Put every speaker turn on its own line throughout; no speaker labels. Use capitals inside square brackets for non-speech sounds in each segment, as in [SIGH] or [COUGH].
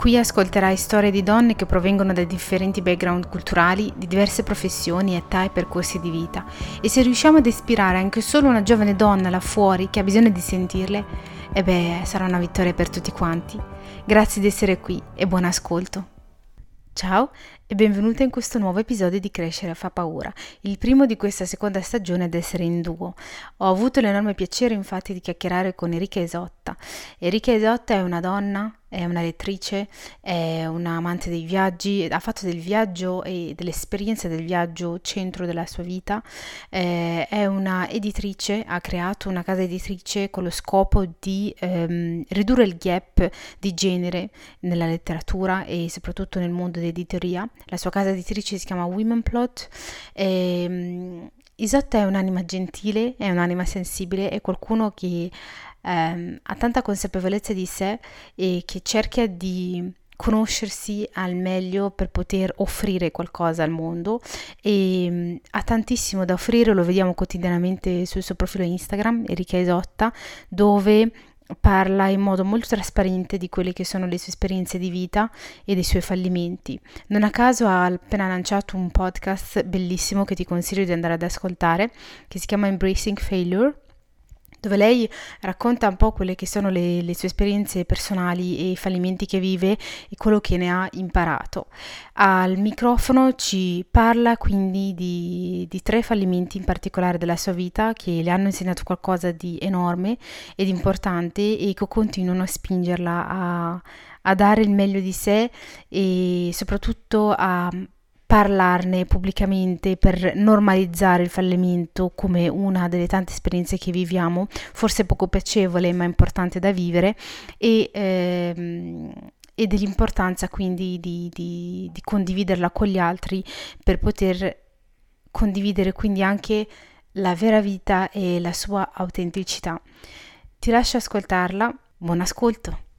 Qui ascolterai storie di donne che provengono da differenti background culturali, di diverse professioni, età e percorsi di vita. E se riusciamo ad ispirare anche solo una giovane donna là fuori che ha bisogno di sentirle, e beh, sarà una vittoria per tutti quanti. Grazie di essere qui e buon ascolto. Ciao e benvenuta in questo nuovo episodio di Crescere fa paura, il primo di questa seconda stagione ad essere in duo. Ho avuto l'enorme piacere infatti di chiacchierare con Erika Esotta. Erika Esotta è una donna è una lettrice, è un'amante dei viaggi, ha fatto del viaggio e dell'esperienza del viaggio centro della sua vita, eh, è una editrice, ha creato una casa editrice con lo scopo di ehm, ridurre il gap di genere nella letteratura e soprattutto nel mondo dell'editoria. La sua casa editrice si chiama Women Plot. E, um, Isotta è un'anima gentile, è un'anima sensibile, è qualcuno che ehm, ha tanta consapevolezza di sé e che cerca di conoscersi al meglio per poter offrire qualcosa al mondo e um, ha tantissimo da offrire, lo vediamo quotidianamente sul suo profilo Instagram, Erika Esotta, dove parla in modo molto trasparente di quelle che sono le sue esperienze di vita e dei suoi fallimenti. Non a caso ha appena lanciato un podcast bellissimo che ti consiglio di andare ad ascoltare, che si chiama Embracing Failure dove lei racconta un po' quelle che sono le, le, sue esperienze personali e i fallimenti che vive e quello che ne ha imparato. Al microfono ci parla quindi di, di tre fallimenti in particolare della sua vita che le hanno insegnato qualcosa di enorme ed importante e che continuano a spingerla a, a dare il meglio di sé e soprattutto a parlarne pubblicamente per normalizzare il fallimento come una delle tante esperienze che viviamo, forse poco piacevole ma importante da vivere e, ehm, e dell'importanza quindi di, di, di condividerla con gli altri per poter condividere quindi anche la vera vita e la sua autenticità. Ti lascio ascoltarla, buon ascolto!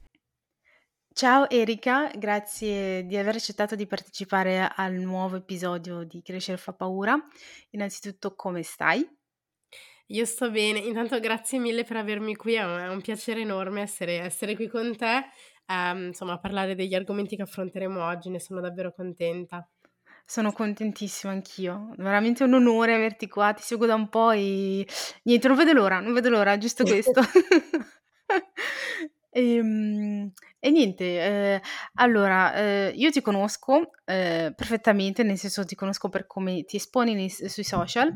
Ciao Erika, grazie di aver accettato di partecipare al nuovo episodio di Crescere fa paura. Innanzitutto, come stai?
Io sto bene, intanto grazie mille per avermi qui, è un, piacere enorme essere, essere qui con te, um, insomma, a parlare degli argomenti che affronteremo oggi, ne sono davvero contenta.
Sono contentissima anch'io, veramente un onore averti qua, ti seguo da un po' e niente, non vedo l'ora, non vedo l'ora, giusto [LAUGHS] questo. [LAUGHS] Ehm, e niente, ehm, allora, ehm, io ti conosco, ehm, perfettamente, nel senso ti conosco per come ti esponi nei sui social,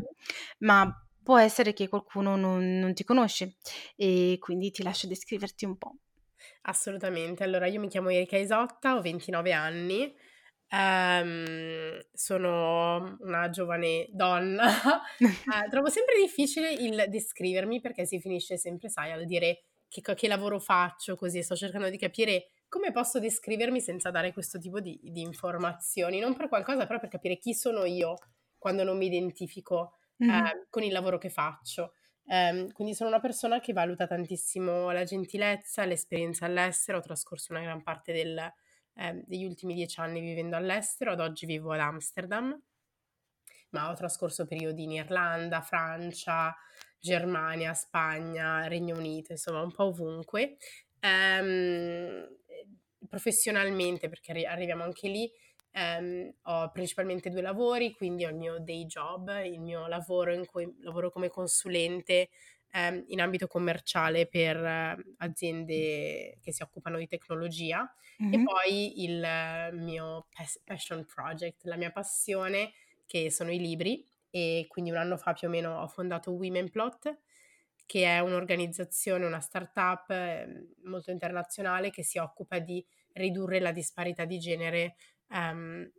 ma può essere che qualcuno non non ti conosce e quindi ti lascio descriverti un po'.
Assolutamente. Allora, io mi chiamo Erika Isotta, ho 29 anni, ehm, sono una giovane donna. [LAUGHS] Eh, trovo sempre difficile il descrivermi perché si finisce sempre, sai, al dire che, che lavoro faccio, così sto cercando di capire come posso descrivermi senza dare questo tipo di, di informazioni, non per qualcosa, però per capire chi sono io quando non mi identifico mm-hmm. eh, con il lavoro che faccio. Um, quindi sono una persona che valuta tantissimo la gentilezza, l'esperienza all'estero, ho trascorso una gran parte del, eh, degli ultimi dieci anni vivendo all'estero, ad oggi vivo ad Amsterdam, ma ho trascorso periodi in Irlanda, Francia, Germania, Spagna, Regno Unito, insomma un po' ovunque. Um, professionalmente, perché arri- arriviamo anche lì, um, ho principalmente due lavori, quindi ho il mio day job, il mio lavoro in cui lavoro come consulente um, in ambito commerciale per uh, aziende che si occupano di tecnologia mm-hmm. e poi il uh, mio passion project, la mia passione che sono i libri e quindi un anno fa più o meno ho fondato Women Plot, che è un'organizzazione, una startup eh, molto internazionale che si occupa di ridurre la disparità di genere um,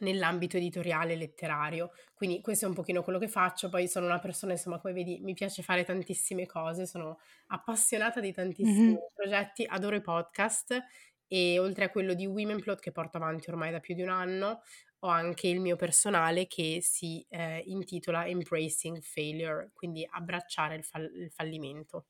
nell'ambito editoriale e letterario. Quindi questo è un pochino quello che faccio, poi sono una persona, insomma, come vedi, mi piace fare tantissime cose, sono appassionata di tantissimi mm-hmm. progetti, adoro i podcast e oltre a quello di Women Plot che porto avanti ormai da più di un anno, ho anche il mio personale che si eh, intitola Embracing Failure, quindi abbracciare il, fall- il fallimento.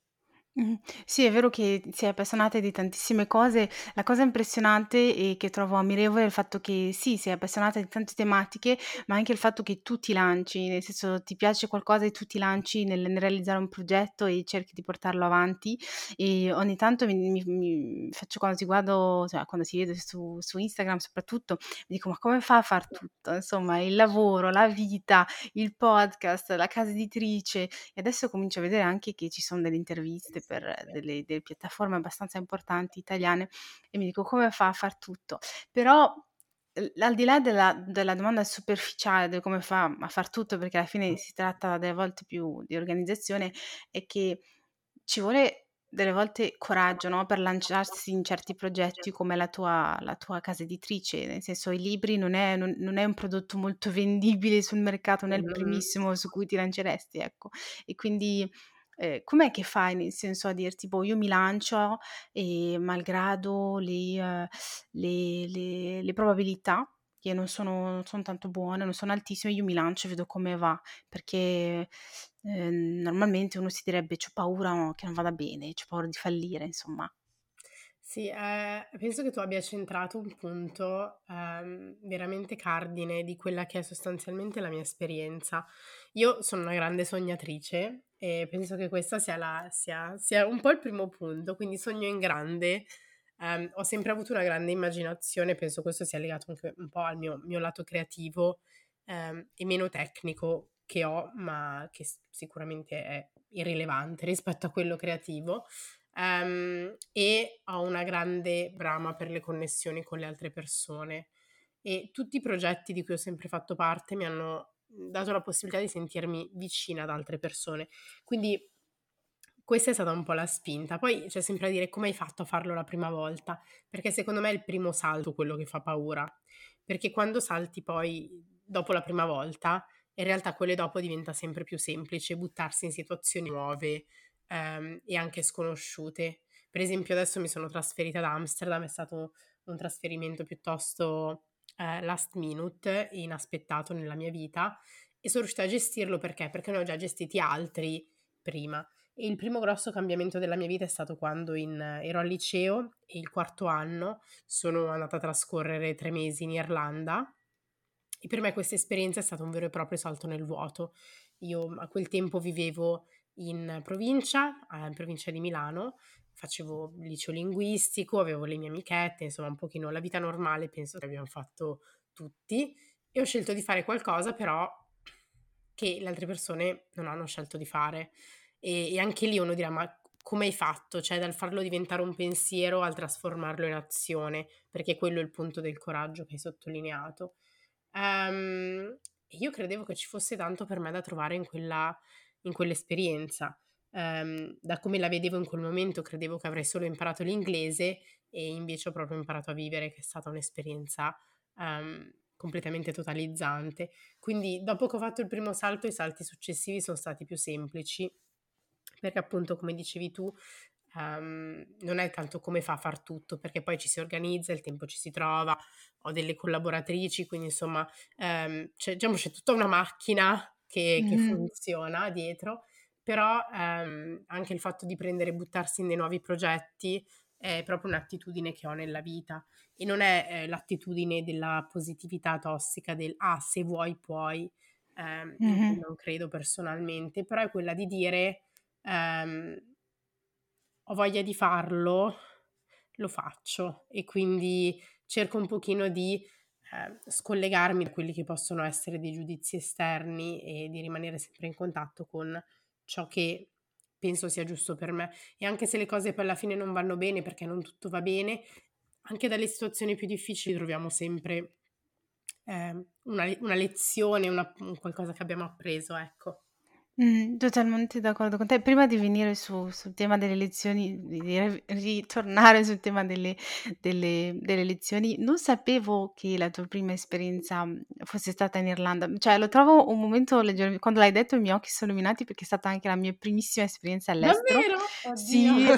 Sì, è vero che si è appassionate di tantissime cose. La cosa impressionante e che trovo ammirevole è il fatto che sì, sei appassionata di tante tematiche, ma anche il fatto che tu ti lanci, nel senso ti piace qualcosa e tu ti lanci nel nel realizzare un progetto e cerchi di portarlo avanti. E ogni tanto mi mi mi faccio quando ti guardo, cioè quando si vede su su Instagram soprattutto, mi dico: "Ma come fa a far tutto?" Insomma, il lavoro, la vita, il podcast, la casa editrice e adesso comincio a vedere anche che ci son delle interviste per delle, delle piattaforme abbastanza importanti italiane e mi dico come fa a far tutto. Però al di là della, della, domanda superficiale di come fa a far tutto, perché alla fine si tratta delle volte più di organizzazione, è che ci vuole delle volte coraggio no? per lanciarsi in certi progetti come la tua, la tua casa editrice, nel senso i libri non è, non, non è, un prodotto molto vendibile sul mercato, non è il primissimo su cui ti lanceresti, ecco. E quindi eh, com'è che fai nel senso a dirti, boh, io mi lancio e malgrado le, uh, le, le, le probabilità che non sono, non sono, tanto buone, non sono altissime, io mi lancio e vedo come va, perché eh, normalmente uno si direbbe ho paura che non vada bene, ho paura di fallire, insomma.
Sì, eh, penso che tu abbia centrato un punto ehm, veramente cardine di quella che è sostanzialmente la mia esperienza. Io sono una grande sognatrice e penso che questo sia, la, sia, sia un po' il primo punto, quindi sogno in grande. Um, ho sempre avuto una grande immaginazione, penso questo sia legato anche un po' al mio, mio lato creativo um, e meno tecnico che ho, ma che sicuramente è irrilevante rispetto a quello creativo. Um, e ho una grande brama per le connessioni con le altre persone e tutti i progetti di cui ho sempre fatto parte mi hanno dato la possibilità di sentirmi vicina ad altre persone. Quindi questa è stata un po' la spinta. Poi c'è sempre da dire come hai fatto a farlo la prima volta, perché secondo me è il primo salto quello che fa paura, perché quando salti poi dopo la prima volta, in realtà quelle dopo diventa sempre più semplice buttarsi in situazioni nuove ehm, e anche sconosciute. Per esempio adesso mi sono trasferita ad Amsterdam, è stato un trasferimento piuttosto eh, last minute, inaspettato nella mia vita e sono riuscita a gestirlo perché? Perché ne ho già gestiti altri prima. E il primo grosso cambiamento della mia vita è stato quando in, ero al liceo e il quarto anno sono andata a trascorrere tre mesi in Irlanda e per me questa esperienza è stata un vero e proprio salto nel vuoto. Io a quel tempo vivevo in provincia, in provincia di Milano, facevo liceo linguistico, avevo le mie amichette, insomma un pochino la vita normale penso che abbiamo fatto tutti e ho scelto di fare qualcosa però che le altre persone non hanno scelto di fare e, e anche lì uno dirà ma come hai fatto? Cioè dal farlo diventare un pensiero al trasformarlo in azione, perché quello è il punto del coraggio che hai sottolineato. Um, io credevo che ci fosse tanto per me da trovare in, quella, in quell'esperienza um, da come la vedevo in quel momento credevo che avrei solo imparato l'inglese e invece ho proprio imparato a vivere, che è stata un'esperienza um, completamente totalizzante. Quindi dopo che ho fatto il primo salto, i salti successivi sono stati più semplici, perché appunto, come dicevi tu, Um, non è tanto come fa a far tutto, perché poi ci si organizza, il tempo ci si trova, ho delle collaboratrici, quindi insomma um, c'è, diciamo, c'è tutta una macchina che, mm. che funziona dietro però ehm, anche il fatto di prendere e buttarsi in dei nuovi progetti è proprio un'attitudine che ho nella vita e non è eh, l'attitudine della positività tossica del ah se vuoi puoi ehm, mm-hmm. non credo personalmente però è quella di dire ehm, ho voglia di farlo lo faccio e quindi cerco un pochino di eh, scollegarmi da quelli che possono essere dei giudizi esterni e di rimanere sempre in contatto con ciò che penso sia giusto per me. E anche se le cose poi alla fine non vanno bene, perché non tutto va bene, anche dalle situazioni più difficili troviamo sempre eh, una, una, lezione, una, qualcosa che abbiamo appreso, ecco.
Mh, totalmente d'accordo con te. Prima di venire su sul tema delle lezioni, di ritornare sul tema delle delle delle lezioni, non sapevo che la tua prima esperienza, fosse stata in Irlanda. Cioè, lo trovo un momento leggerme quando l'hai detto i miei occhi sono illuminati perché è stata anche la mia primissima esperienza all'estero.
Davvero?
Sì,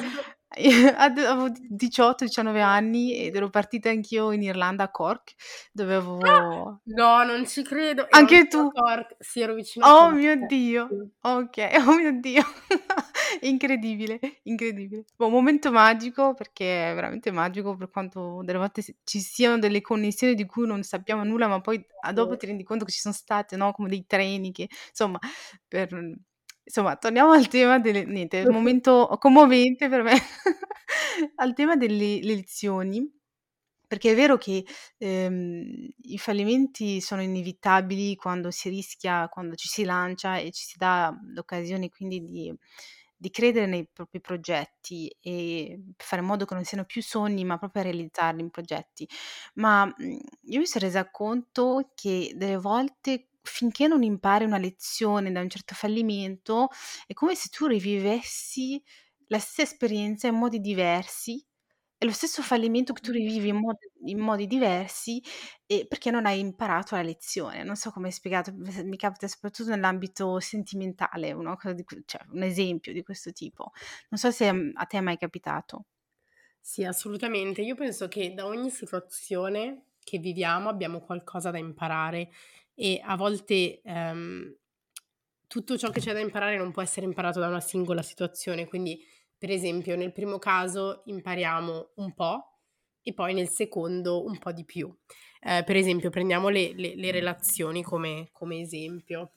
[LAUGHS] avevo 18-19 anni ed ero partita anch'io in Irlanda a Cork, dove avevo
No, non ci credo. Ero
Anche tu?
Cork. Sì, ero vicino a
Oh
Cork.
mio Dio!
Sì.
Okay, [LAUGHS] oh mio Dio! [LAUGHS] Incredibile, incredibile. Un momento magico perché è veramente magico per quanto delle volte ci siano delle connessioni di cui non sappiamo nulla, ma poi dopo ti rendi conto che ci son state, no, come dei treni che insomma per insomma torniamo al tema delle niente, un momento commovente per me, [LAUGHS] al tema delle le lezioni, perché è vero che, ehm, i fallimenti sono inevitabili quando si rischia, quando ci si lancia e ci si dà l'occasione quindi di di credere nei propri progetti e fare in modo che non siano più sogni, ma proprio realizzarli in progetti. Ma, mhmm, io mi son resa conto che delle volte finché non impari una lezione da un certo fallimento, è come se tu rivivessi la stessa esperienza in modi diversi. È lo stesso fallimento che tu rivivi in modi in modi diversi, ehm, perché non hai imparato la lezione. Non so come spiegato, mi capita soprattutto nell'ambito sentimentale, que cioè un esempio di questo tipo. Non so se, a te è mai capitato.
Sì, assolutamente. Io penso che da ogni situazione che viviamo abbiamo qualcosa da imparare e a volte, ehm, tutto ciò che c'è da imparare non può essere imparato da una singola situazione. Quindi, per esempio, nel primo caso impariamo un po' e poi nel secondo un po' di più. Ehm, per esempio prendiamo le le le relazioni come come esempio,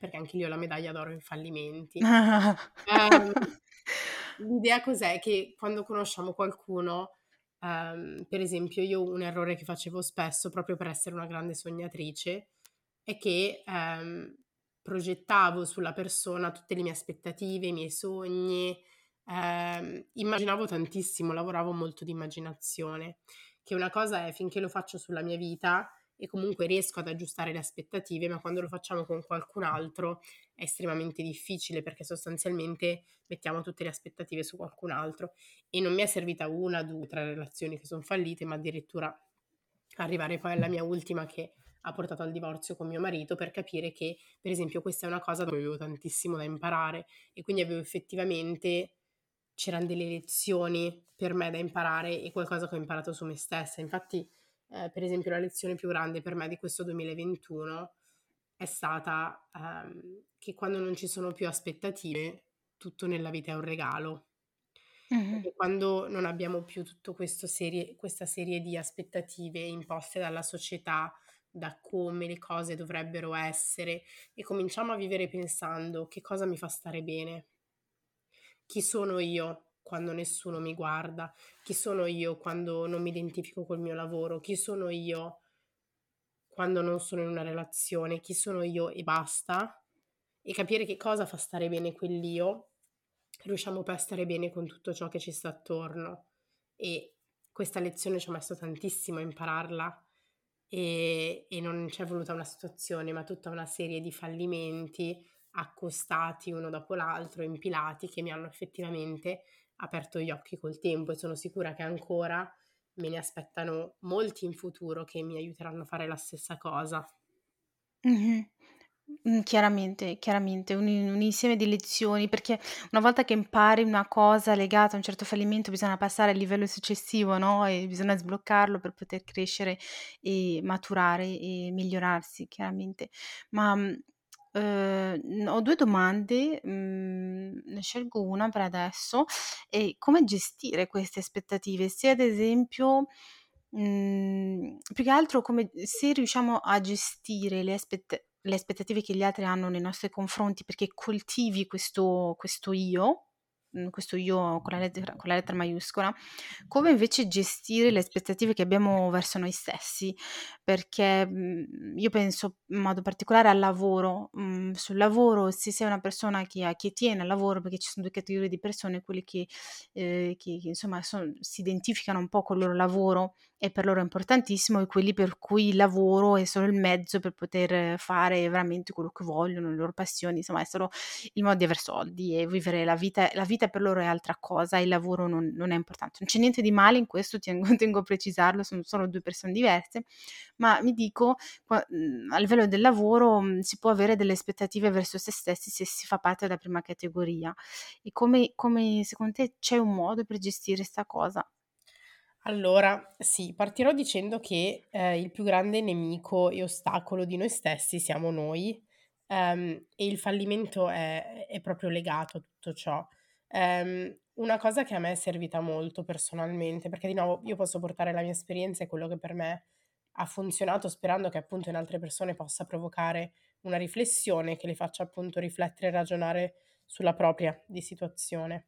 perché anche lì ho la medaglia d'oro in fallimenti. [LAUGHS] Ehm, l'idea cos'è? Che quando conosciamo qualcuno, ehm, per esempio io un errore che facevo spesso, proprio per essere una grande sognatrice, è che, ehm, progettavo sulla persona tutte le mie aspettative, i miei sogni, ehm, immaginavo tantissimo, lavoravo molto di immaginazione, che una cosa è finché lo faccio sulla mia vita e comunque riesco ad aggiustare le aspettative, ma quando lo facciamo con qualcun altro è estremamente difficile perché sostanzialmente mettiamo tutte le aspettative su qualcun altro e non mi è servita 1, 2, 3 relazioni che son fallite, ma addirittura arrivare poi alla mia ultima che ha portato al divorzio con mio marito per capire che, per esempio, questa è una cosa dove avevo tantissimo da imparare e quindi avevo effettivamente c'eran delle lezioni per me da imparare e qualcosa che ho imparato su me stessa. Infatti, ehm, per esempio la lezione più grande per me di questo 2021 è stata, ehm, che quando non ci sono più aspettative, tutto nella vita è un regalo. Perché quando non abbiamo più serie questa serie di aspettative imposte dalla società, da come le cose dovrebbero essere e cominciamo a vivere pensando: "Che cosa mi fa stare bene?" Chi sono io quando nessuno mi guarda? Chi sono io quando non mi identifico col mio lavoro? Chi sono io quando non sono in una relazione? Chi sono io e basta? E capire che cosa fa stare bene quell'io, riusciamo poi a stare bene con tutto ciò che ci sta attorno. E questa lezione ci ho messo tantissimo a impararla e e non c'è voluta una situazione, ma tutta una serie di fallimenti accostati uno dopo l'altro, impilati, che mi hanno effettivamente aperto gli occhi col tempo e sono sicura che ancora me ne aspettano molti in futuro che mi aiuteranno a fare la stessa cosa.
Mh-mh. Mh, chiaramente, chiaramente, un un insieme di lezioni, perché una volta che impari una cosa legata a un certo fallimento bisogna passare al livello successivo, no, e bisogna sbloccarlo per poter crescere e maturare e migliorarsi chiaramente. Ma, uhm, ho 2 domande, mhmm, ne scelgo una per adesso. E come gestire queste aspettative? Se ad esempio, mhmm, più che altro come se riusciamo a gestire le aspett le aspettative che gli altri hanno nei nostri confronti perché coltivi questo questo io, questo io con la lettera con la lettera maiuscola, come invece gestire le aspettative che abbiamo verso noi stessi. Perché, mhmm, io penso in modo particolare al lavoro. Mhmm, sul lavoro se sei una persona che che tiene al lavoro, perché ci son 2 categorie di persone, quelle che ehm, che che insomma son si identificano un po' col loro lavoro e per loro è importantissimo e quelli per cui il lavoro è solo il mezzo per poter fare veramente quello che vogliono, le loro passioni, insomma è solo il modo di avere soldi e vivere la vita, la vita per loro è altra cosa, il lavoro non, non è importante. Non c'è niente di male in questo, tengo, [LAUGHS] tengo a precisarlo, sono, sono, due persone diverse, ma mi dico mhmm, a livello del lavoro mhmm, si può avere delle aspettative verso se stessi se si fa parte della prima categoria e come, come secondo te c'è un modo per gestire questa cosa?
Allora, sì, partirò dicendo che eh, il più grande nemico e ostacolo di noi stessi siamo noi ehm, e il fallimento è, è proprio legato a tutto ciò. Ehm, una cosa che a me è servita molto personalmente, perché di nuovo io posso portare la mia esperienza e quello che per me ha funzionato, sperando che appunto in altre persone possa provocare una riflessione che le faccia appunto riflettere e ragionare sulla propria di situazione.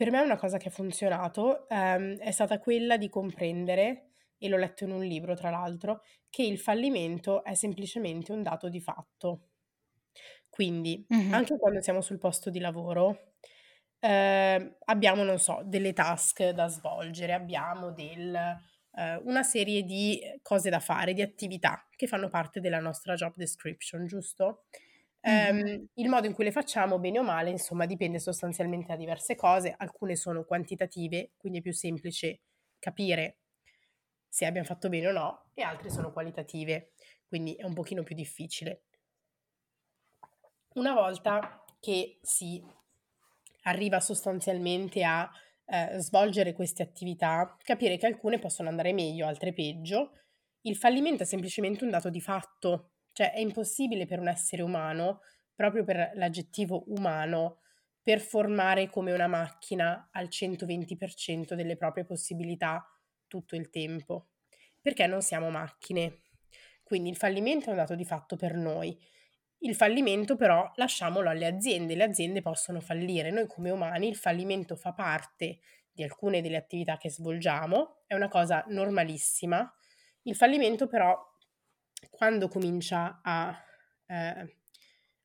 Per me una cosa che ha funzionato, ehm, è stata quella di comprendere, e l'ho letto in un libro tra l'altro, che il fallimento è semplicemente un dato di fatto. Quindi, Mh-mh. anche quando siamo sul posto di lavoro, ehm, abbiamo, non so, delle task da svolgere, abbiamo del ehm, una serie di cose da fare, di attività che fanno parte della nostra job description, giusto? Ehm, il modo in cui le facciamo, bene o male, insomma, dipende sostanzialmente da diverse cose. Alcune sono quantitative, quindi è più semplice capire se abbiamo fatto bene o no, e altre sono qualitative, quindi è un pochino più difficile. Una volta che si arriva sostanzialmente a eh, svolgere queste attività, capire che alcune possono andare meglio, altre peggio, il fallimento è semplicemente un dato di fatto, cioè è impossibile per un essere umano, proprio per l'aggettivo umano, performare come una macchina al 120% delle proprie possibilità tutto il tempo, perché non siamo macchine. Quindi il fallimento è un dato di fatto per noi. Il fallimento però lasciamolo alle aziende, le aziende possono fallire, noi come umani il fallimento fa parte di alcune delle attività che svolgiamo, è una cosa normalissima. Il fallimento però quando comincia a eh,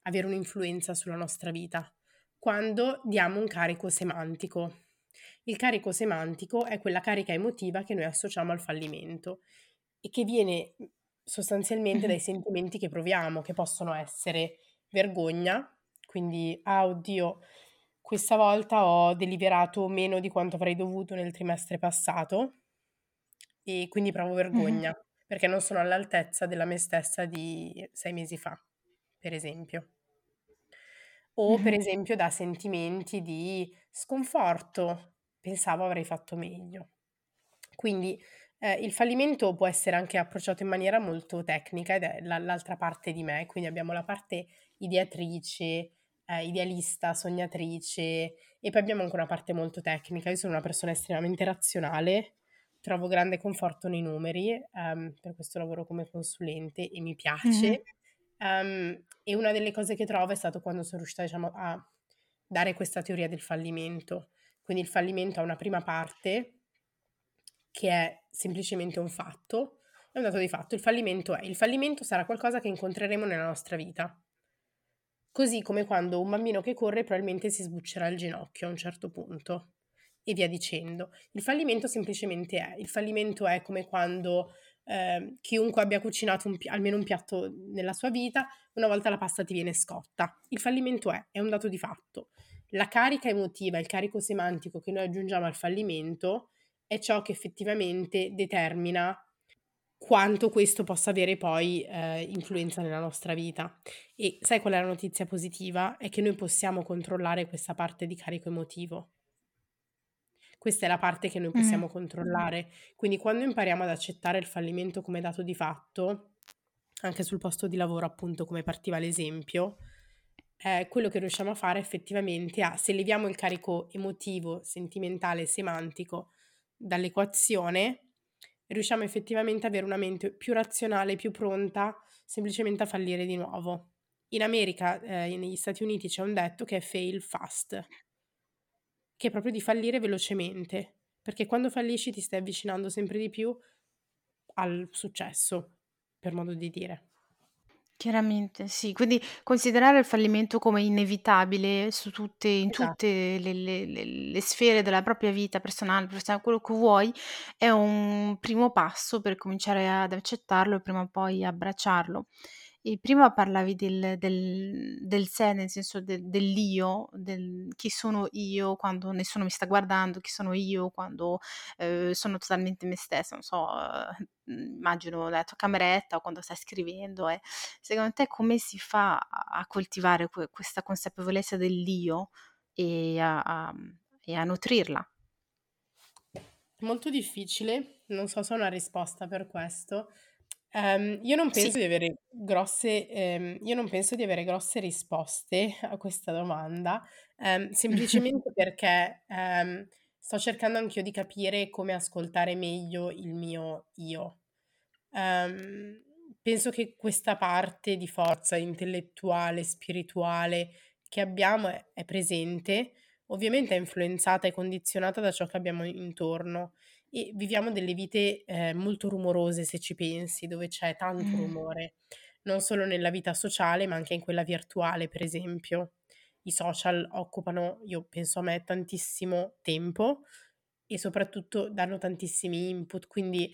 avere un'influenza sulla nostra vita? Quando diamo un carico semantico. Il carico semantico è quella carica emotiva che noi associamo al fallimento e che viene sostanzialmente dai sentimenti che proviamo, che possono essere vergogna, quindi ah oddio, questa volta ho deliberato meno di quanto avrei dovuto nel trimestre passato e quindi provo vergogna perché non sono all'altezza della me stessa di sei mesi fa, per esempio. O per esempio da sentimenti di sconforto, pensavo avrei fatto meglio. Quindi eh, il fallimento può essere anche approcciato in maniera molto tecnica ed è la, l'altra parte di me, quindi abbiamo la parte ideatrice, eh, idealista, sognatrice e poi abbiamo anche una parte molto tecnica. Io sono una persona estremamente razionale trovo grande conforto nei numeri, um, per questo lavoro come consulente e mi piace. Mm-hmm. Um, e una delle cose che trovo è stato quando sono riuscita diciamo, a dare questa teoria del fallimento. Quindi il fallimento ha una prima parte che è semplicemente un fatto, è un dato di fatto. Il fallimento è, il fallimento sarà qualcosa che incontreremo nella nostra vita. Così come quando un bambino che corre probabilmente si sbuccerà il ginocchio a un certo punto e via dicendo. Il fallimento semplicemente è, il fallimento è come quando eh, chiunque abbia cucinato un, almeno un piatto nella sua vita, una volta la pasta ti viene scotta. Il fallimento è, è un dato di fatto. La carica emotiva, il carico semantico che noi aggiungiamo al fallimento è ciò che effettivamente determina quanto questo possa avere poi eh, influenza nella nostra vita. E sai qual è la notizia positiva? È che noi possiamo controllare questa parte di carico emotivo. Questa è la parte che noi possiamo mm. controllare. Quindi quando impariamo ad accettare il fallimento come dato di fatto, anche sul posto di lavoro, appunto, come partiva l'esempio, eh, quello che riusciamo a fare effettivamente è, se leviamo il carico emotivo, sentimentale, semantico dall'equazione, riusciamo effettivamente ad avere una mente più razionale, più pronta semplicemente a fallire di nuovo. In America, eh, negli Stati Uniti c'è un detto che è fail fast, che è proprio di fallire velocemente, perché quando fallisci ti stai avvicinando sempre di più al successo, per modo di dire.
Chiaramente, sì. Quindi considerare il fallimento come inevitabile su tutte in
Esa
tutte le le le le sfere della propria vita personale, professionale, quello che vuoi, è un primo passo per cominciare ad accettarlo e prima o poi abbracciarlo. E prima parlavi del del del sé, nel senso de dell'io, del chi sono io quando nessuno mi sta guardando, chi sono io quando, ehm, sono totalmente me stessa, non so, ehm, [LAUGHS] immagino nella tua cameretta o quando stai scrivendo, e secondo te come si fa a coltivare que questa consapevolezza dell'io e a a e a nutrirla?
Molto difficile, non so se ho una risposta per questo. Ehm, io non
Sì.
penso di avere grosse ehm, io non penso di avere grosse risposte a questa domanda, ehm, [LAUGHS] semplicemente perché, ehm, sto cercando anch'io di capire come ascoltare meglio il mio io. Ehm, penso che questa parte di forza intellettuale, spirituale che abbiamo è è presente, ovviamente è influenzata e condizionata da ciò che abbiamo intorno e viviamo delle vite, ehm, molto rumorose se ci pensi, dove c'è tanto
Mh.
rumore, non solo nella vita sociale, ma anche in quella virtuale, per esempio. I social occupano, io penso a me, tantissimo tempo e soprattutto danno tantissimi input, quindi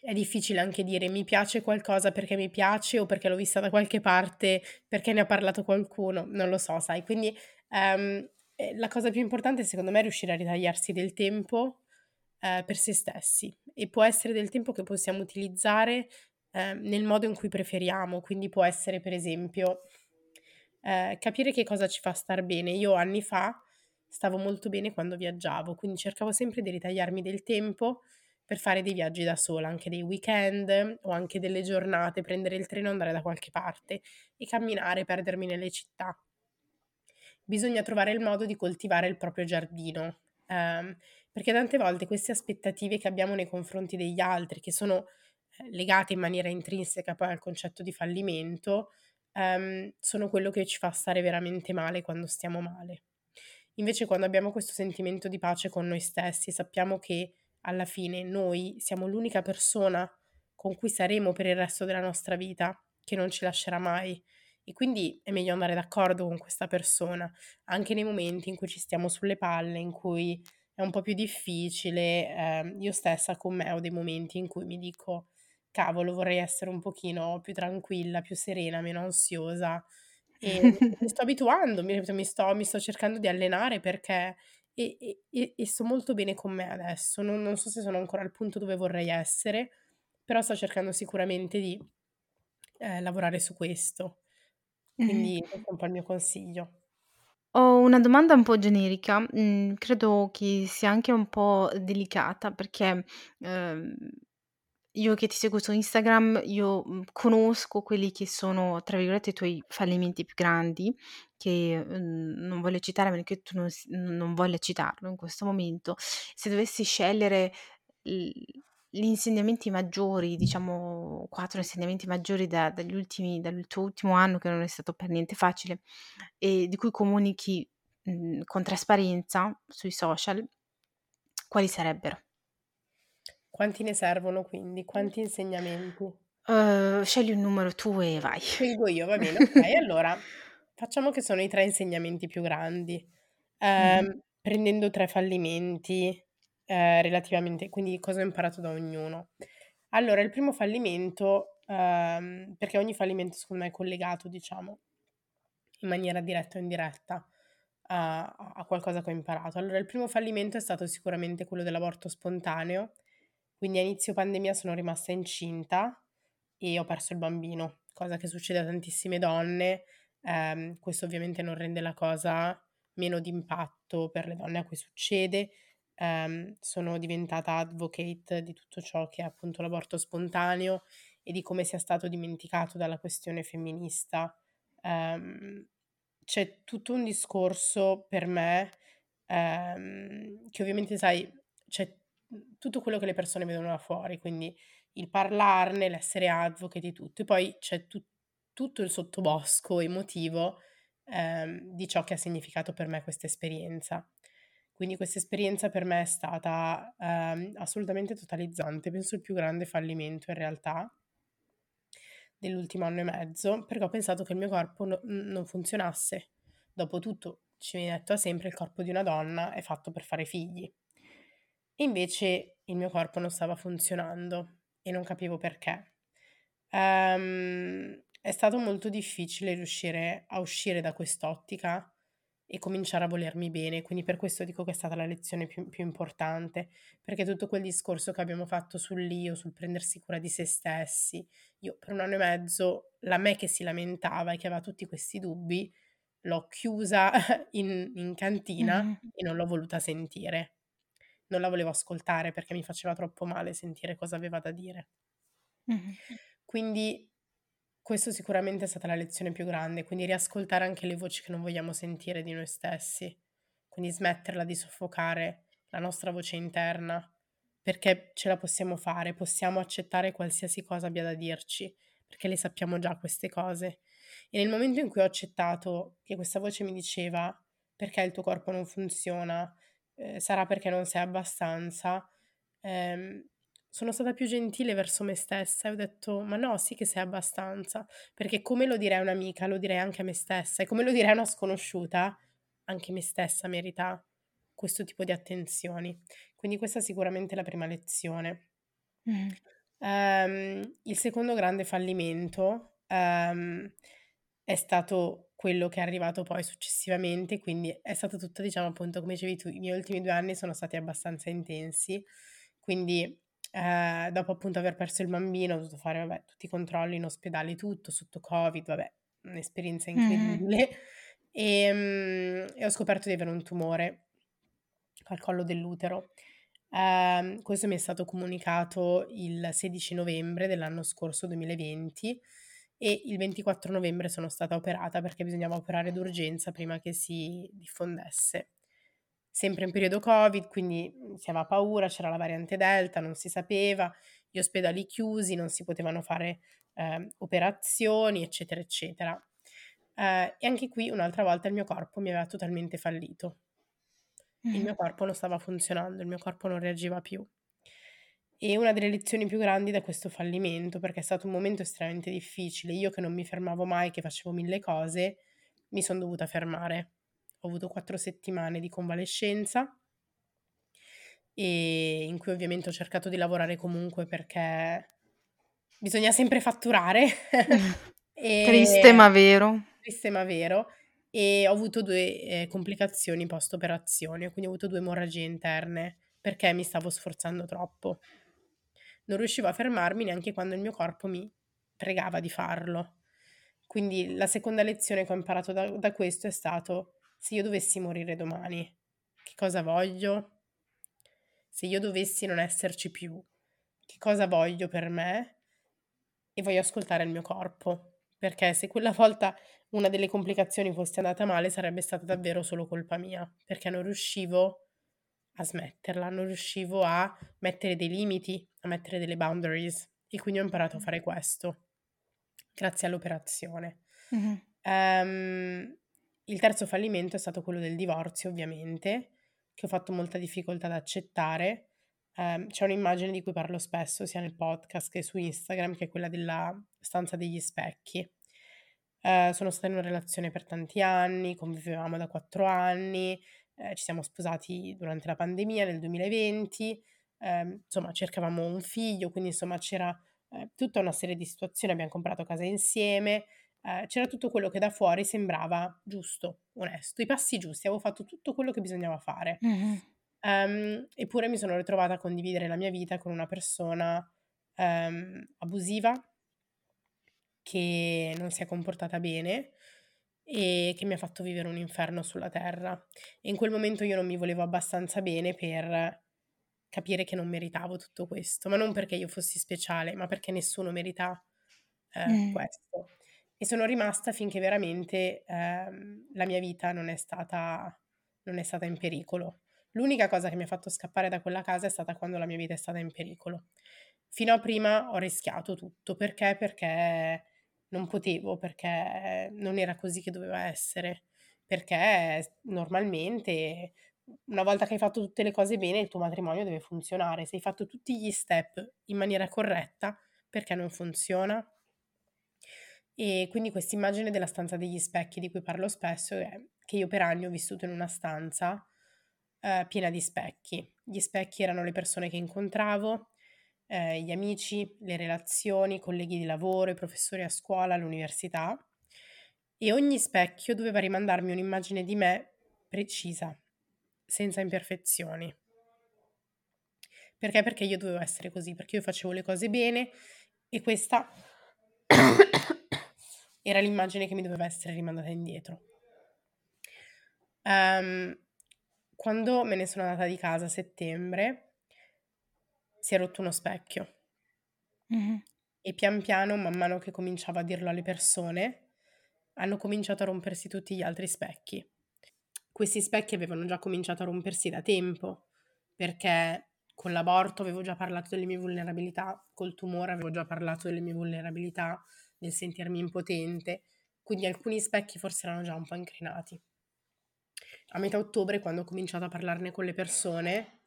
è difficile anche dire: "Mi piace qualcosa perché mi piace o perché l'ho vista da qualche parte, perché ne ha parlato qualcuno", non lo so, sai. Quindi, ehm, la cosa più importante secondo me è riuscire a ritagliarsi del tempo, ehm, per se stessi e può essere del tempo che possiamo utilizzare, ehm, nel modo in cui preferiamo. Quindi può essere per esempio, ehm, capire che cosa ci fa star bene. Io anni fa stavo molto bene quando viaggiavo, quindi cercavo sempre di ritagliarmi del tempo per fare dei viaggi da sola, anche dei weekend o anche delle giornate, prendere il treno e andare da qualche parte e camminare, perdermi nelle città. Bisogna trovare il modo di coltivare il proprio giardino, ehm, perché tante volte queste aspettative che abbiamo nei confronti degli altri, che sono, ehm, legate in maniera intrinseca poi al concetto di fallimento, ehm, sono quello che ci fa stare veramente male quando stiamo male. Invece quando abbiamo questo sentimento di pace con noi stessi, sappiamo che alla fine noi siamo l'unica persona con cui saremo per il resto della nostra vita, che non ci lascerà mai e quindi è meglio andare d'accordo con questa persona, anche nei momenti in cui ci stiamo sulle palle, in cui è un po' più difficile. Ehm, io stessa con me ho dei momenti in cui mi dico: "Cavolo, vorrei essere un pochino più tranquilla, più serena, meno ansiosa". E mi [LAUGHS] sto abituando, mi mi sto mi sto cercando di allenare perché e e e sto molto bene con me adesso. Non non so se sono ancora al punto dove vorrei essere, però sto cercando sicuramente di, ehm, lavorare su questo.
Mh-mh.
Quindi questo è un po' il mio consiglio.
Ho una domanda un po' generica, mhmm, credo che sia anche un po' delicata perché, ehm, io che ti seguo su Instagram, io, mhmm, conosco quelli che sono, tra virgolette, "i tuoi fallimenti più grandi", che, mhmm, non voglio citare che tu non s non voglia citarlo in questo momento. Se dovessi scegliere l gli insegnamenti maggiori, diciamo 4 insegnamenti maggiori da dagli ultimi dal tuo ultimo anno, che non è stato per niente facile, e di cui comunichi, mhmm, con trasparenza sui social, quali sarebbero?
Quanti ne servono quindi? Quanti insegnamenti?
Uhm, scegli un numero tu e vai.
Scelgo io, va bene, okay. [LAUGHS] Allora, facciamo che sono i 3 insegnamenti più grandi.
Mh-mh.
Ehm, prendendo 3 fallimenti, ehm, relativamente quindi cosa ho imparato da ognuno. Allora, il primo fallimento, ehm, perché ogni fallimento secondo me è collegato, diciamo, in maniera diretta o indiretta a a qualcosa che ho imparato. Allora, il primo fallimento è stato sicuramente quello dell'aborto spontaneo, quindi a inizio pandemia sono rimasta incinta e ho perso il bambino, cosa che succede a tantissime donne. Ehm, questo ovviamente non rende la cosa meno d'impatto per le donne a cui succede. Ehm, sono diventata advocate di tutto ciò che è appunto l'aborto spontaneo e di come sia stato dimenticato dalla questione femminista. Ehm, c'è tutto un discorso per me, ehm, che ovviamente sai, c'è, tutto quello che le persone vedono da fuori, quindi il parlarne, l'essere advocate e tutto. E poi c'è tu tutto il sottobosco emotivo, ehm, di ciò che ha significato per me questa esperienza. Quindi questa esperienza per me è stata, ehm, assolutamente totalizzante, penso il più grande fallimento in realtà. dell'ultimo anno e mezzo perché ho pensato che il mio corpo no- non funzionasse. Dopotutto, ci viene detto sempre, il corpo di una donna è fatto per fare figli. E invece il mio corpo non stava funzionando e non capivo perché. Um, è stato molto difficile riuscire a uscire da quest'ottica e cominciare a volermi bene, quindi per questo dico che è stata la lezione più, più importante, perché tutto quel discorso che abbiamo fatto sull'io, sul prendersi cura di se stessi, io per un anno e mezzo, la me che si lamentava e che aveva tutti questi dubbi, l'ho chiusa [LAUGHS] in, in cantina mm-hmm. e non l'ho voluta sentire non la volevo ascoltare perché mi faceva troppo male sentire cosa aveva da dire. Mm-hmm. Quindi questo sicuramente è stata la lezione più grande, quindi riascoltare anche le voci che non vogliamo sentire di noi stessi, quindi smetterla di soffocare la nostra voce interna, perché ce la possiamo fare, possiamo accettare qualsiasi cosa abbia da dirci, perché le sappiamo già queste cose. E nel momento in cui ho accettato che questa voce mi diceva perché il tuo corpo non funziona, eh, sarà perché non sei abbastanza, ehm, sono stata più gentile verso me stessa e ho detto, ma no, sì che sei abbastanza, perché come lo direi a un'amica, lo direi anche a me stessa, e come lo direi a una sconosciuta, anche me stessa merita questo tipo di attenzioni. Quindi questa è sicuramente la prima lezione. Mm. Um, il secondo grande fallimento um, è stato quello che è arrivato poi successivamente, quindi è stato tutto, diciamo appunto, come dicevi tu, i miei ultimi due anni sono stati abbastanza intensi, quindi eh, dopo appunto aver perso il bambino ho dovuto fare vabbè, tutti i controlli in ospedale, tutto sotto Covid, vabbè, un'esperienza incredibile, mm. e, um, e, ho scoperto di avere un tumore al collo dell'utero. Uh, questo mi è stato comunicato il 16 novembre dell'anno scorso 2020 e il 24 novembre sono stata operata perché bisognava operare d'urgenza prima che si diffondesse. Sempre in periodo Covid, quindi mhmm, si aveva paura, c'era la variante Delta, non si sapeva, gli ospedali chiusi, non si potevano fare eh, operazioni, eccetera, eccetera. Eh, e anche qui un'altra volta il mio corpo mi aveva totalmente fallito. Il mio corpo non stava funzionando, il mio corpo non reagiva più. E una delle lezioni più grandi da questo fallimento, perché è stato un momento estremamente difficile, io che non mi fermavo mai, che facevo mille cose, mi sono dovuta fermare. Ho avuto quattro settimane di convalescenza e in cui ovviamente ho cercato di lavorare comunque perché bisogna sempre fatturare. [LAUGHS]
e... Triste ma vero.
Triste ma vero. E ho avuto due eh, complicazioni post operazione, quindi ho avuto due emorragie interne perché mi stavo sforzando troppo non riuscivo a fermarmi neanche quando il mio corpo mi pregava di farlo. Quindi la seconda lezione che ho imparato da, da questo è stato, se io dovessi morire domani, che cosa voglio? Se io dovessi non esserci più, che cosa voglio per me? E voglio ascoltare il mio corpo, perché se quella volta una delle complicazioni fosse andata male sarebbe stata davvero solo colpa mia, perché non riuscivo a smetterla, non riuscivo a mettere dei limiti, a mettere delle boundaries e quindi ho imparato a fare questo grazie all'operazione. Mm-hmm. Um, il terzo fallimento è stato quello del divorzio, ovviamente, che ho fatto molta difficoltà ad accettare. Um, c'è un'immagine di cui parlo spesso, sia nel podcast che su Instagram, che è quella della stanza degli specchi. Uh, sono stata in una relazione per tanti anni, convivevamo da quattro anni, eh, ci siamo sposati durante la pandemia nel 2020, eh, insomma cercavamo un figlio, quindi insomma c'era eh, tutta una serie di situazioni, abbiamo comprato casa insieme, eh, c'era tutto quello che da fuori sembrava giusto, onesto, i passi giusti, avevo fatto tutto quello che bisognava fare. Mm-hmm. Um, eppure mi sono ritrovata a condividere la mia vita con una persona um, abusiva che non si è comportata bene, e che mi ha fatto vivere un inferno sulla terra. E in quel momento io non mi volevo abbastanza bene per capire che non meritavo tutto questo, ma non perché io fossi speciale, ma perché nessuno merita eh, mm. questo. E sono rimasta finché veramente eh, la mia vita non è, stata, non è stata in pericolo. L'unica cosa che mi ha fatto scappare da quella casa è stata quando la mia vita è stata in pericolo. Fino a prima ho rischiato tutto. Perché? Perché non potevo perché non era così che doveva essere, perché normalmente una volta che hai fatto tutte le cose bene il tuo matrimonio deve funzionare, se hai fatto tutti gli step in maniera corretta, perché non funziona? E quindi questa immagine della stanza degli specchi di cui parlo spesso è che io per anni ho vissuto in una stanza eh, piena di specchi. Gli specchi erano le persone che incontravo, eh, gli amici, le relazioni, i colleghi di lavoro, i professori a scuola, all'università e ogni specchio doveva rimandarmi un'immagine di me precisa, senza imperfezioni. Perché? Perché io dovevo essere così, perché io facevo le cose bene e questa era l'immagine che mi doveva essere rimandata indietro. Um, quando me ne sono andata di casa a settembre, si è rotto uno specchio. Mm-hmm. E pian piano, man mano che cominciavo a dirlo alle persone, hanno cominciato a rompersi tutti gli altri specchi. Questi specchi avevano già cominciato a rompersi da tempo, perché con l'aborto avevo già parlato delle mie vulnerabilità, col tumore avevo già parlato delle mie vulnerabilità, del sentirmi impotente, quindi alcuni specchi forse erano già un po' incrinati. A metà ottobre, quando ho cominciato a parlarne con le persone,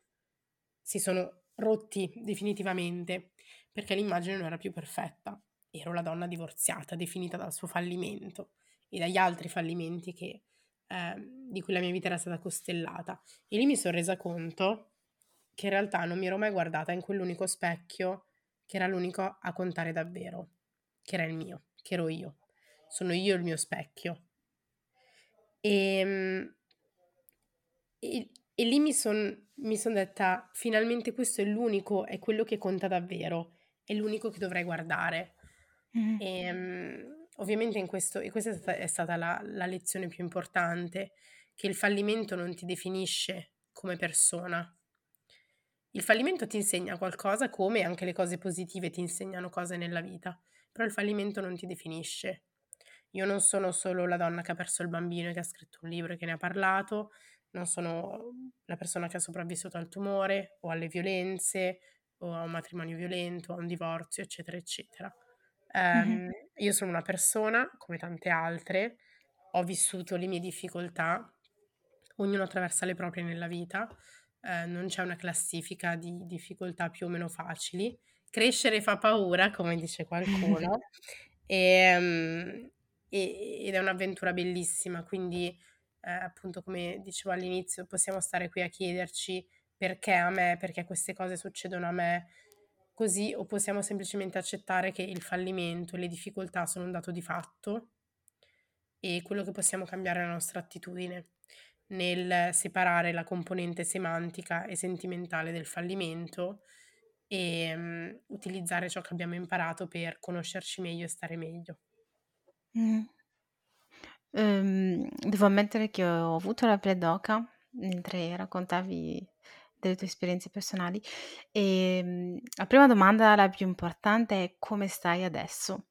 si sono rotti definitivamente, perché l'immagine non era più perfetta. Ero la donna divorziata, definita dal suo fallimento e dagli altri fallimenti che, eh, di cui la mia vita era stata costellata. E lì mi sono resa conto che in realtà non mi ero mai guardata in quell'unico specchio che era l'unico a contare davvero, che era il mio, che ero io. Sono io il mio specchio. E, ehm, e, e lì mi sono mi son detta, finalmente questo è l'unico, è quello che conta davvero, è l'unico che dovrei guardare. Mm. E, um, ovviamente in questo, e questa è stata, è stata la, la lezione più importante, che il fallimento non ti definisce come persona, il fallimento ti insegna qualcosa come anche le cose positive ti insegnano cose nella vita, però il fallimento non ti definisce. Io non sono solo la donna che ha perso il bambino e che ha scritto un libro e che ne ha parlato, non sono la persona che ha sopravvissuto al tumore o alle violenze o a un matrimonio violento, a un divorzio, eccetera, eccetera. Um, mm-hmm. Io sono una persona, come tante altre, ho vissuto le mie difficoltà, ognuno attraversa le proprie nella vita, eh, non c'è una classifica di difficoltà più o meno facili. Crescere fa paura, come dice qualcuno, [LAUGHS] e, um, e, ed è un'avventura bellissima, quindi eh, appunto come dicevo all'inizio possiamo stare qui a chiederci perché a me, perché queste cose succedono a me. Così o possiamo semplicemente accettare che il fallimento e le difficoltà sono un dato di fatto e quello che possiamo cambiare è la nostra attitudine nel separare la componente semantica e sentimentale del fallimento e um, utilizzare ciò che abbiamo imparato per conoscerci meglio e stare meglio.
Mm. Um, devo ammettere che ho avuto la pledoca mentre raccontavi delle tue esperienze personali e um, la prima domanda, la più importante, è come stai adesso?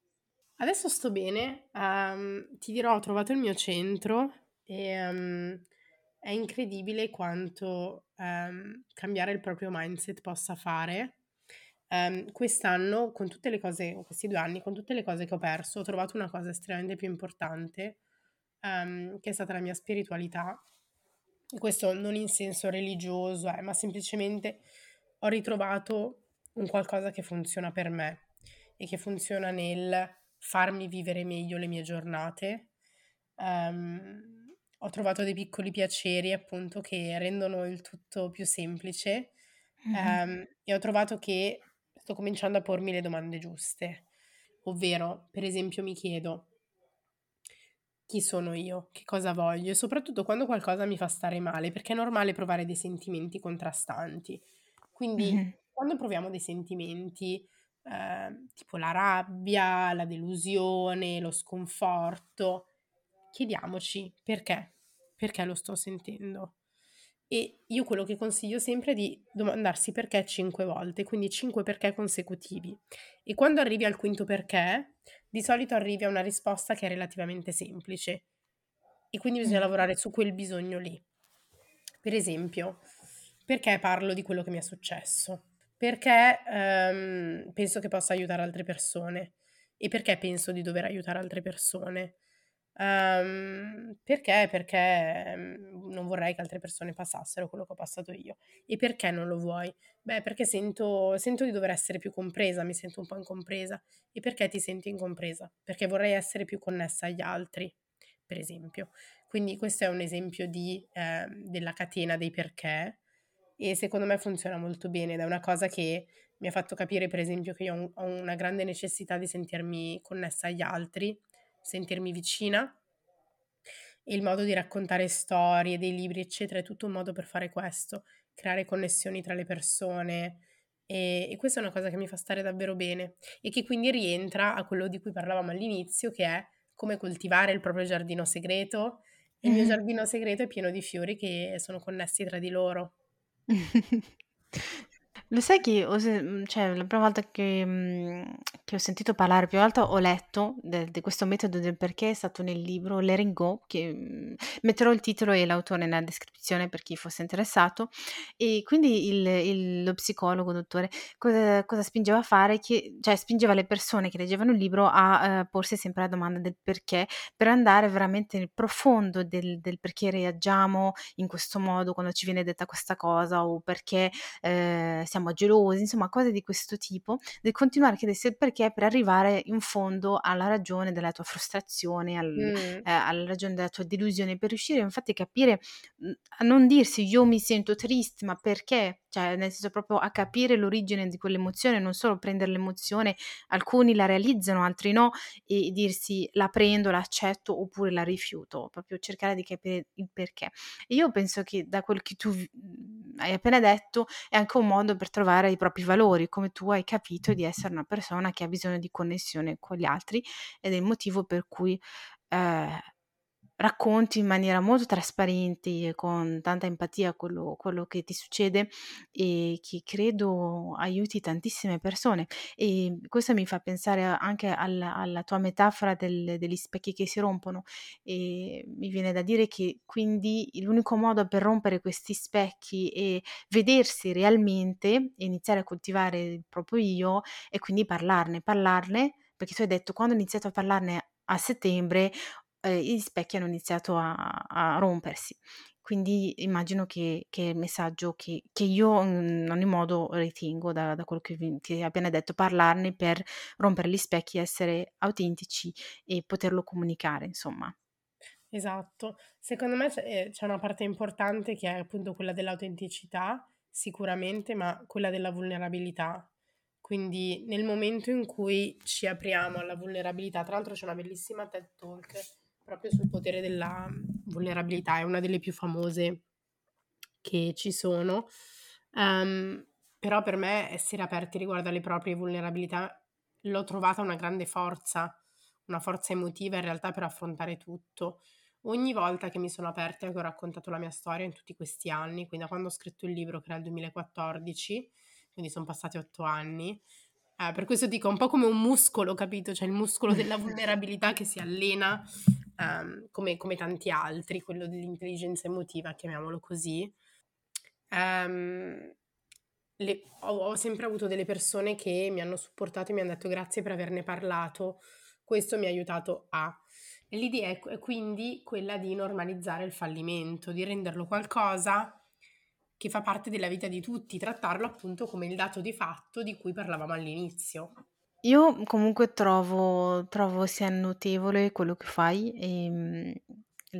Adesso sto bene, um, ti dirò, ho trovato il mio centro e um, è incredibile quanto um, cambiare il proprio mindset possa fare. Um, quest'anno, con tutte le cose, questi due anni, con tutte le cose che ho perso, ho trovato una cosa estremamente più importante, um, che è stata la mia spiritualità. Questo non in senso religioso, eh, ma semplicemente ho ritrovato un qualcosa che funziona per me e che funziona nel farmi vivere meglio le mie giornate. Um, ho trovato dei piccoli piaceri appunto che rendono il tutto più semplice mm-hmm. um, e ho trovato che sto cominciando a pormi le domande giuste, ovvero per esempio mi chiedo chi sono io, che cosa voglio e soprattutto quando qualcosa mi fa stare male, perché è normale provare dei sentimenti contrastanti. Quindi mm-hmm. quando proviamo dei sentimenti eh, tipo la rabbia, la delusione, lo sconforto, chiediamoci perché, perché lo sto sentendo. E io quello che consiglio sempre è di domandarsi perché cinque volte, quindi cinque perché consecutivi. E quando arrivi al quinto perché, di solito arrivi a una risposta che è relativamente semplice. E quindi bisogna mm. lavorare su quel bisogno lì. Per esempio, perché parlo di quello che mi è successo? Perché um, penso che possa aiutare altre persone. E perché penso di dover aiutare altre persone? Um, perché? Perché um, non vorrei che altre persone passassero quello che ho passato io. E perché non lo vuoi? Beh, perché sento, sento di dover essere più compresa, mi sento un po' incompresa. E perché ti senti incompresa? Perché vorrei essere più connessa agli altri, per esempio. Quindi questo è un esempio di, eh, della catena dei perché e secondo me funziona molto bene ed è una cosa che mi ha fatto capire, per esempio, che io ho, ho una grande necessità di sentirmi connessa agli altri sentirmi vicina. E il modo di raccontare storie, dei libri, eccetera, è tutto un modo per fare questo, creare connessioni tra le persone. E, e questa è una cosa che mi fa stare davvero bene e che quindi rientra a quello di cui parlavamo all'inizio, che è come coltivare il proprio giardino segreto. Il mio giardino segreto è pieno di fiori che sono connessi tra di loro. [LAUGHS]
Lo sai che ho mhmm, cioè la prima volta che mhmm, che ho sentito parlare, più volte ho letto di questo metodo del perché è stato nel libro Letting Go, che mhmm, metterò il titolo e l'autore nella descrizione per chi fosse interessato. E quindi il il lo psicologo, dottore, cosa cosa spingeva a fare, che cioè spingeva le persone che leggevano il libro a, ehm, porsi sempre la domanda del perché, per andare veramente nel profondo del del perché reagiamo in questo modo quando ci viene detta questa cosa o perché, ehm, siamo gelosi, insomma cose di questo tipo, del continuare a chiedersi il perché per arrivare in fondo alla ragione della tua frustrazione, al,
Mm.
eh, alla ragione della tua delusione, per riuscire infatti a capire, mh, a non dirsi io mi sento triste, ma perché? Cioè, nel senso proprio a capire l'origine di quell'emozione, non solo prendere l'emozione, alcuni la realizzano, altri no, e dirsi la prendo, la accetto oppure la rifiuto, proprio cercare di capire il perché. E io penso che da quel che tu mhmm, hai appena detto è anche un modo per trovare i propri valori, come tu hai capito di essere una persona che ha bisogno di connessione con gli altri ed è il motivo per cui eh, racconti in maniera molto trasparente e con tanta empatia quello, quello che ti succede e che credo aiuti tantissime persone. E questo mi fa pensare anche alla, alla tua metafora del, degli specchi che si rompono e mi viene da dire che quindi l'unico modo per rompere questi specchi e vedersi realmente e iniziare a coltivare il proprio io è quindi parlarne, parlarne perché tu hai detto quando ho iniziato a parlarne a settembre eh, gli specchi hanno iniziato a, a rompersi. Quindi immagino che, che il messaggio che, che, io in ogni modo ritengo da, da quello che ti hai appena detto, parlarne per rompere gli specchi, essere autentici e poterlo comunicare, insomma.
Esatto, secondo me c'è, eh, c'è una parte importante che è appunto quella dell'autenticità, sicuramente, ma quella della vulnerabilità. Quindi nel momento in cui ci apriamo alla vulnerabilità, tra l'altro c'è una bellissima TED Talk proprio sul potere della vulnerabilità, è una delle più famose che ci sono. Um, però per me essere aperti riguardo alle proprie vulnerabilità l'ho trovata una grande forza, una forza emotiva in realtà per affrontare tutto. Ogni volta che mi sono aperta e che ho raccontato la mia storia in tutti questi anni, quindi da quando ho scritto il libro che era il 2014, quindi sono passati otto anni, eh, per questo dico un po' come un muscolo, capito? Cioè il muscolo della [LAUGHS] vulnerabilità che si allena um, come, come, tanti altri, quello dell'intelligenza emotiva, chiamiamolo così. Um, le, ho, ho, sempre avuto delle persone che mi hanno supportato e mi hanno detto grazie per averne parlato, questo mi ha aiutato a... L'idea è, è quindi quella di normalizzare il fallimento, di renderlo qualcosa che fa parte della vita di tutti, trattarlo appunto come il dato di fatto di cui parlavamo all'inizio.
Io comunque trovo trovo sia notevole quello che fai, ehm,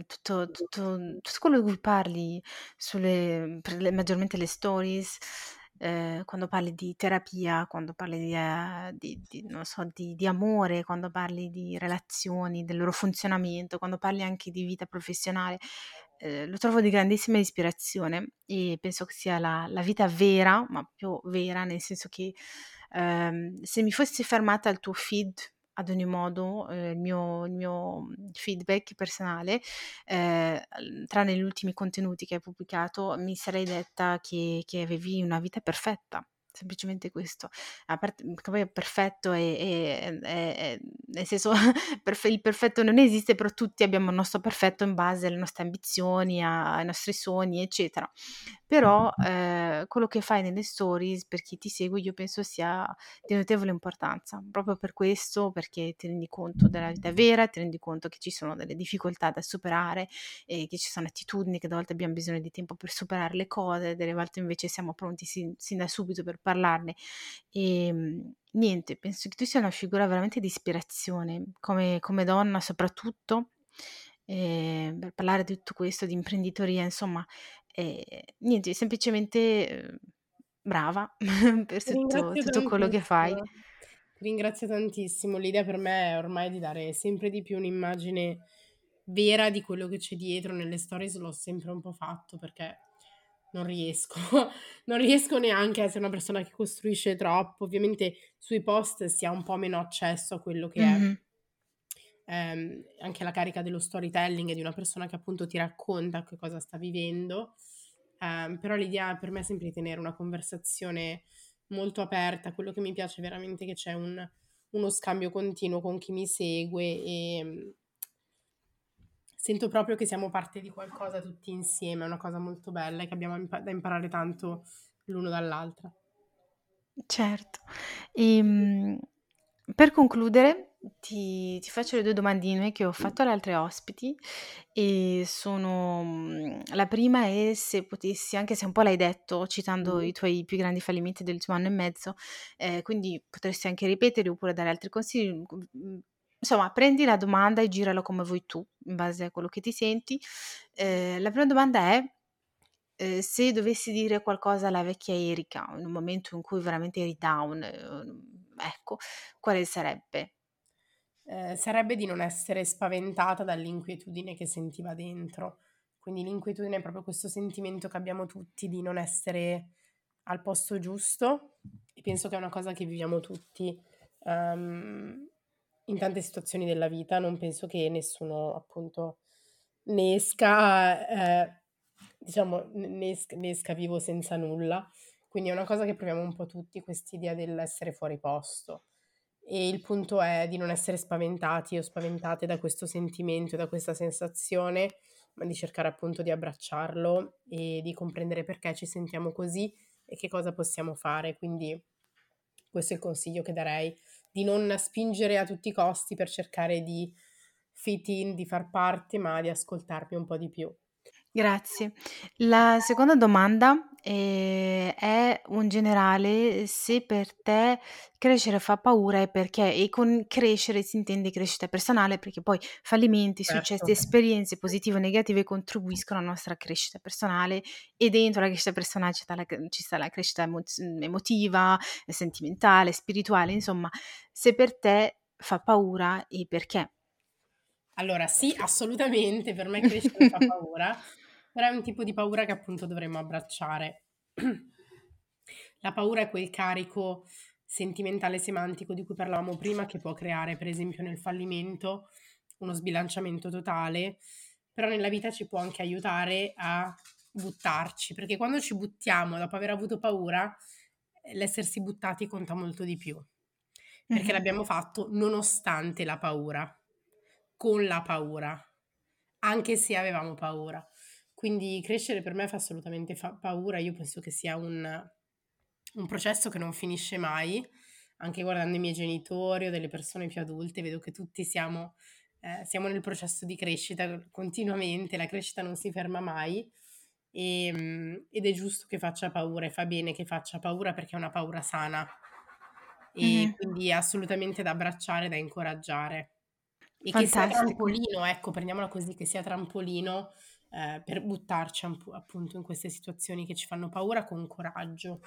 tutto tutto tutto quello di cui parli sulle le maggiormente le stories, ehm, quando parli di terapia, quando parli di ehm, di di non so, di di amore, quando parli di relazioni, del loro funzionamento, quando parli anche di vita professionale, ehm, lo trovo di grandissima ispirazione e penso che sia la la vita vera, ma più vera nel senso che Ehm, se mi fossi fermata al tuo feed ad ogni modo, eh, il, mio, il, mio, feedback personale, eh, tranne gli ultimi contenuti che hai pubblicato, mi sarei detta che, che avevi una vita perfetta, semplicemente questo. A parte che poi è perfetto e, e- e- e- nel senso [LAUGHS] perfe- il perfetto non esiste, però tutti abbiamo il nostro perfetto in base alle nostre ambizioni, a- ai nostri sogni, eccetera. Però eh, quello che fai nelle stories, per chi ti segue, io penso sia di notevole importanza, proprio per questo, perché ti rendi conto della vita vera, ti rendi conto che ci sono delle difficoltà da superare e che ci sono attitudini che a volte abbiamo bisogno di tempo per superare le cose, delle volte invece siamo pronti sin, sin da subito per parlarne. E ehm, niente, penso che tu sia una figura veramente di ispirazione, come, come donna soprattutto, eh, per parlare di tutto questo, di imprenditoria, insomma, eh, niente, semplicemente eh, brava [LAUGHS] per tutto, tutto quello che fai.
Ti ringrazio tantissimo. L'idea per me è ormai di dare sempre di più un'immagine vera di quello che c'è dietro. Nelle stories l'ho sempre un po' fatto perché non riesco, [LAUGHS] non riesco neanche a essere una persona che costruisce troppo. Ovviamente sui post si ha un po' meno accesso a quello che
Mhm.
è ehm, anche la carica dello storytelling di una persona che appunto ti racconta che cosa sta vivendo. Ehm, però l'idea per me è sempre di tenere una conversazione molto aperta. Quello che mi piace veramente è che c'è un- uno scambio continuo con chi mi segue e sento proprio che siamo parte di qualcosa tutti insieme, è una cosa molto bella e che abbiamo impa- da imparare tanto l'uno dall'altra.
Certo. Ehm, per concludere, ti, ti faccio le due domandine che ho fatto alle altre ospiti e sono... mm, La prima è se potessi, anche se un po' l'hai detto citando
Mm.
i tuoi più grandi fallimenti dell'ultimo anno e mezzo, eh, quindi potresti anche ripetere oppure dare altri consigli. Mm, Insomma, prendi la domanda e giralo come vuoi tu, in base a quello che ti senti. Eh, la prima domanda è Ehm, se dovessi dire qualcosa alla vecchia Erika, in un momento in cui veramente eri down, uhm, ecco, quale sarebbe?
Eh, sarebbe di non essere spaventata dall'inquietudine che sentiva dentro. Quindi l'inquietudine è proprio questo sentimento che abbiamo tutti di non essere al posto giusto e penso che è una cosa che viviamo tutti ehm, in tante situazioni della vita. Non penso che nessuno appunto ne esca, eh, diciamo, ne esca, ne esca vivo senza nulla. Quindi è una cosa che proviamo un po' tutti, quest'idea dell'essere fuori posto. E il punto è di non essere spaventati o spaventate da questo sentimento, da questa sensazione, ma di cercare appunto di abbracciarlo e di comprendere perché ci sentiamo così e che cosa possiamo fare. Quindi questo è il consiglio che darei, di non spingere a tutti i costi per cercare di fit in, di far parte, ma di ascoltarmi un po' di più.
Grazie. La seconda domanda, ehm, è un generale, se per te crescere fa paura e perché. E con crescere si intende crescita personale, perché poi fallimenti, successi,
Certo.
esperienze positive o negative contribuiscono alla nostra crescita personale e dentro la crescita personale ci sta la, ci sta la crescita emoz- emotiva, sentimentale, spirituale, insomma, se per te fa paura e perché.
Allora, sì, assolutamente, per me [LAUGHS] crescere fa paura, però è un tipo di paura che appunto dovremmo abbracciare. [CLEARS THROAT] La paura è quel carico sentimentale semantico di cui parlavamo prima che può creare, per esempio, nel fallimento uno sbilanciamento totale, però nella vita ci può anche aiutare a buttarci, perché quando ci buttiamo dopo aver avuto paura, l'essersi buttati conta molto di più, perché
Mhm.
l'abbiamo fatto nonostante la paura, con la paura, anche se avevamo paura. Quindi crescere per me fa assolutamente fa paura, io penso che sia un, un processo che non finisce mai, anche guardando i miei genitori o delle persone più adulte, vedo che tutti siamo, eh, siamo nel processo di crescita continuamente, la crescita non si ferma mai e, mm, ed è giusto che faccia paura e fa bene che faccia paura perché è una paura sana e
Mhm.
quindi è assolutamente da abbracciare, da incoraggiare. E che sia
Fantastico.
trampolino, ecco, prendiamola così, che sia trampolino eh, per buttarci appunto in queste situazioni che ci fanno paura con coraggio.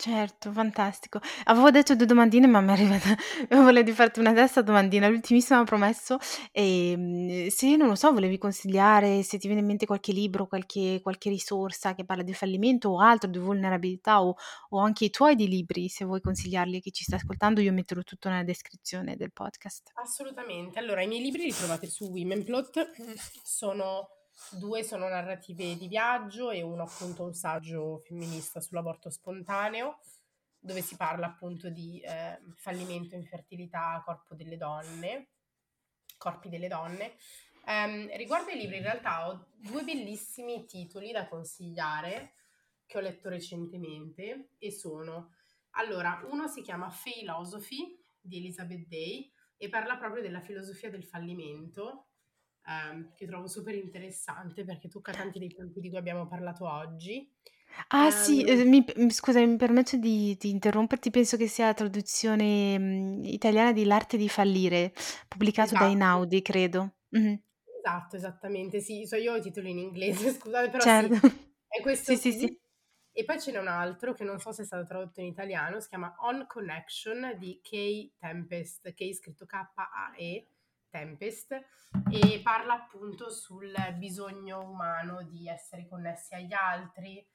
Certo, fantastico. Avevo detto due domandine, ma mi è arrivata [LAUGHS] volevo farti una terza domandina, l'ultimissima promesso. Ehm, se non lo so, volevi consigliare, se ti viene in mente qualche libro, qualche, qualche risorsa che parla di fallimento o altro, di vulnerabilità o, o anche i tuoi di libri, se vuoi consigliarli a chi ci sta ascoltando, io metterò tutto nella descrizione del podcast.
Assolutamente. Allora, i miei libri li trovate su Womenplot, sono due sono narrative di viaggio e uno appunto un saggio femminista sull'aborto spontaneo, dove si parla appunto di eh, fallimento, infertilità, corpo delle donne, corpi delle donne. Um, riguardo ai libri, in realtà ho due bellissimi titoli da consigliare che ho letto recentemente e sono, allora, uno si chiama Philosophy di Elizabeth Day e parla proprio della filosofia del fallimento, um, che trovo super interessante perché tocca tanti dei punti di cui abbiamo parlato oggi.
Ah sì, eh, mi, scusa, mi permetto di, di, interromperti, penso che sia la traduzione mh, italiana di L'arte di fallire, pubblicato esatto. da Inaudi, credo.
Mm-hmm. Esatto, esattamente, sì, so io ho i titoli in inglese, [LAUGHS] scusate, però certo. sì, è questo sì, sì, sì. E poi ce n'è un altro che non so se è stato tradotto in italiano, si chiama On Connection di Kay Tempest, Kay scritto K-A-E, Tempest, e parla appunto sul bisogno umano di essere connessi agli altri,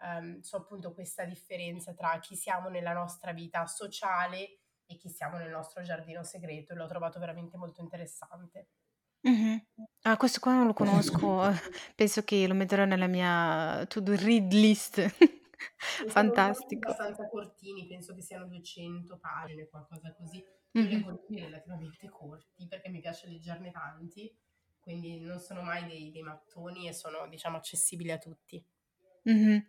um, so appunto questa differenza tra chi siamo nella nostra vita sociale e chi siamo nel nostro giardino segreto, l'ho trovato veramente molto interessante.
Mh-mh. Ah, questo qua non lo conosco, [LAUGHS] penso che lo metterò nella mia to-do read list. [LAUGHS] Fantastico.
abbastanza cortini, penso che siano 200 pagine, qualcosa così. Mh-mh. leggo libri relativamente corti perché mi piace leggerne tanti, quindi non sono mai dei dei mattoni e sono, diciamo, accessibili a tutti.
Mh-mh.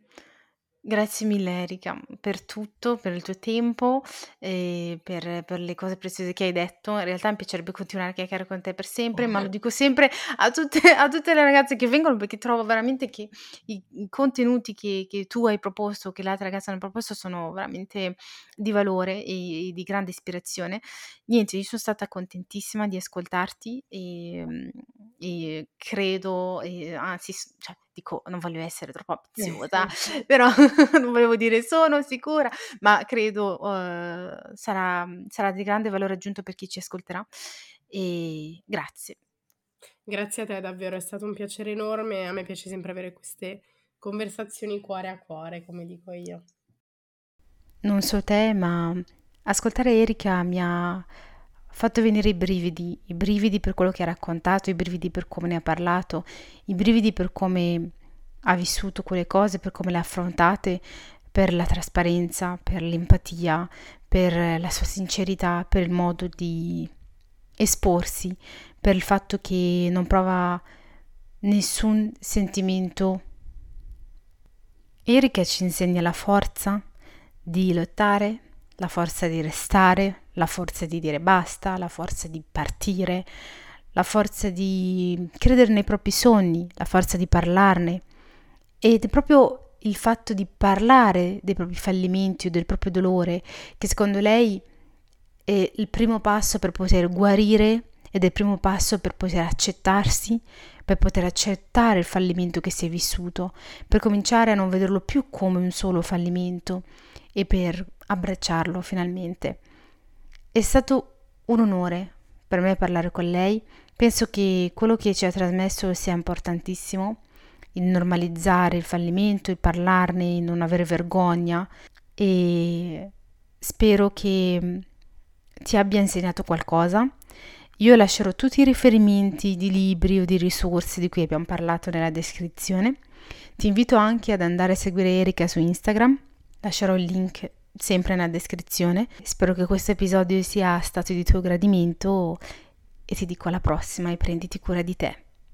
Grazie mille Erika per tutto, per il tuo tempo e per, per le cose preziose che hai detto. In realtà mi piacerebbe continuare a chiacchierare con te per sempre, ma lo dico sempre a tutte, [LAUGHS] a tutte le ragazze che vengono perché trovo veramente che i, i contenuti che, che tu hai proposto, che le altre ragazze hanno proposto, sono veramente di valore e, e di grande ispirazione. Niente, io sono stata contentissima di ascoltarti e, e credo, e, anzi, cioè, dico, non voglio essere troppo ambiziosa, [LAUGHS] però non volevo dire sono sicura, ma credo uh, sarà, sarà di grande valore aggiunto per chi ci ascolterà. E grazie.
Grazie a te, davvero, è stato un piacere enorme. A me piace sempre avere queste conversazioni cuore a cuore, come dico io.
Non so te, ma ascoltare Erika mi fatto venire i brividi, i brividi per quello che ha raccontato, i brividi per come ne ha parlato, i brividi per come ha vissuto quelle cose, per come le ha affrontate, per la trasparenza, per l'empatia, per la sua sincerità, per il modo di esporsi, per il fatto che non prova nessun sentimento. Erika ci insegna la forza di lottare, la forza di restare, la forza di dire basta, la forza di partire, la forza di credere nei propri sogni, la forza di parlarne. Ed è proprio il fatto di parlare dei propri fallimenti o del proprio dolore che secondo lei è il primo passo per poter guarire ed è il primo passo per poter accettarsi, per poter accettare il fallimento che si è vissuto, per cominciare a non vederlo più come un solo fallimento e per abbracciarlo finalmente. È stato un onore per me parlare con lei. Penso che quello che ci ha trasmesso sia importantissimo, il normalizzare il fallimento, il parlarne, il non avere vergogna e spero che ti abbia insegnato qualcosa. Io lascerò tutti i riferimenti di libri o di risorse di cui abbiamo parlato nella descrizione. Ti invito anche ad andare a seguire Erika su Instagram, lascerò il link sempre nella descrizione. Spero che questo episodio sia stato di tuo gradimento e ti dico alla prossima e prenditi cura di te.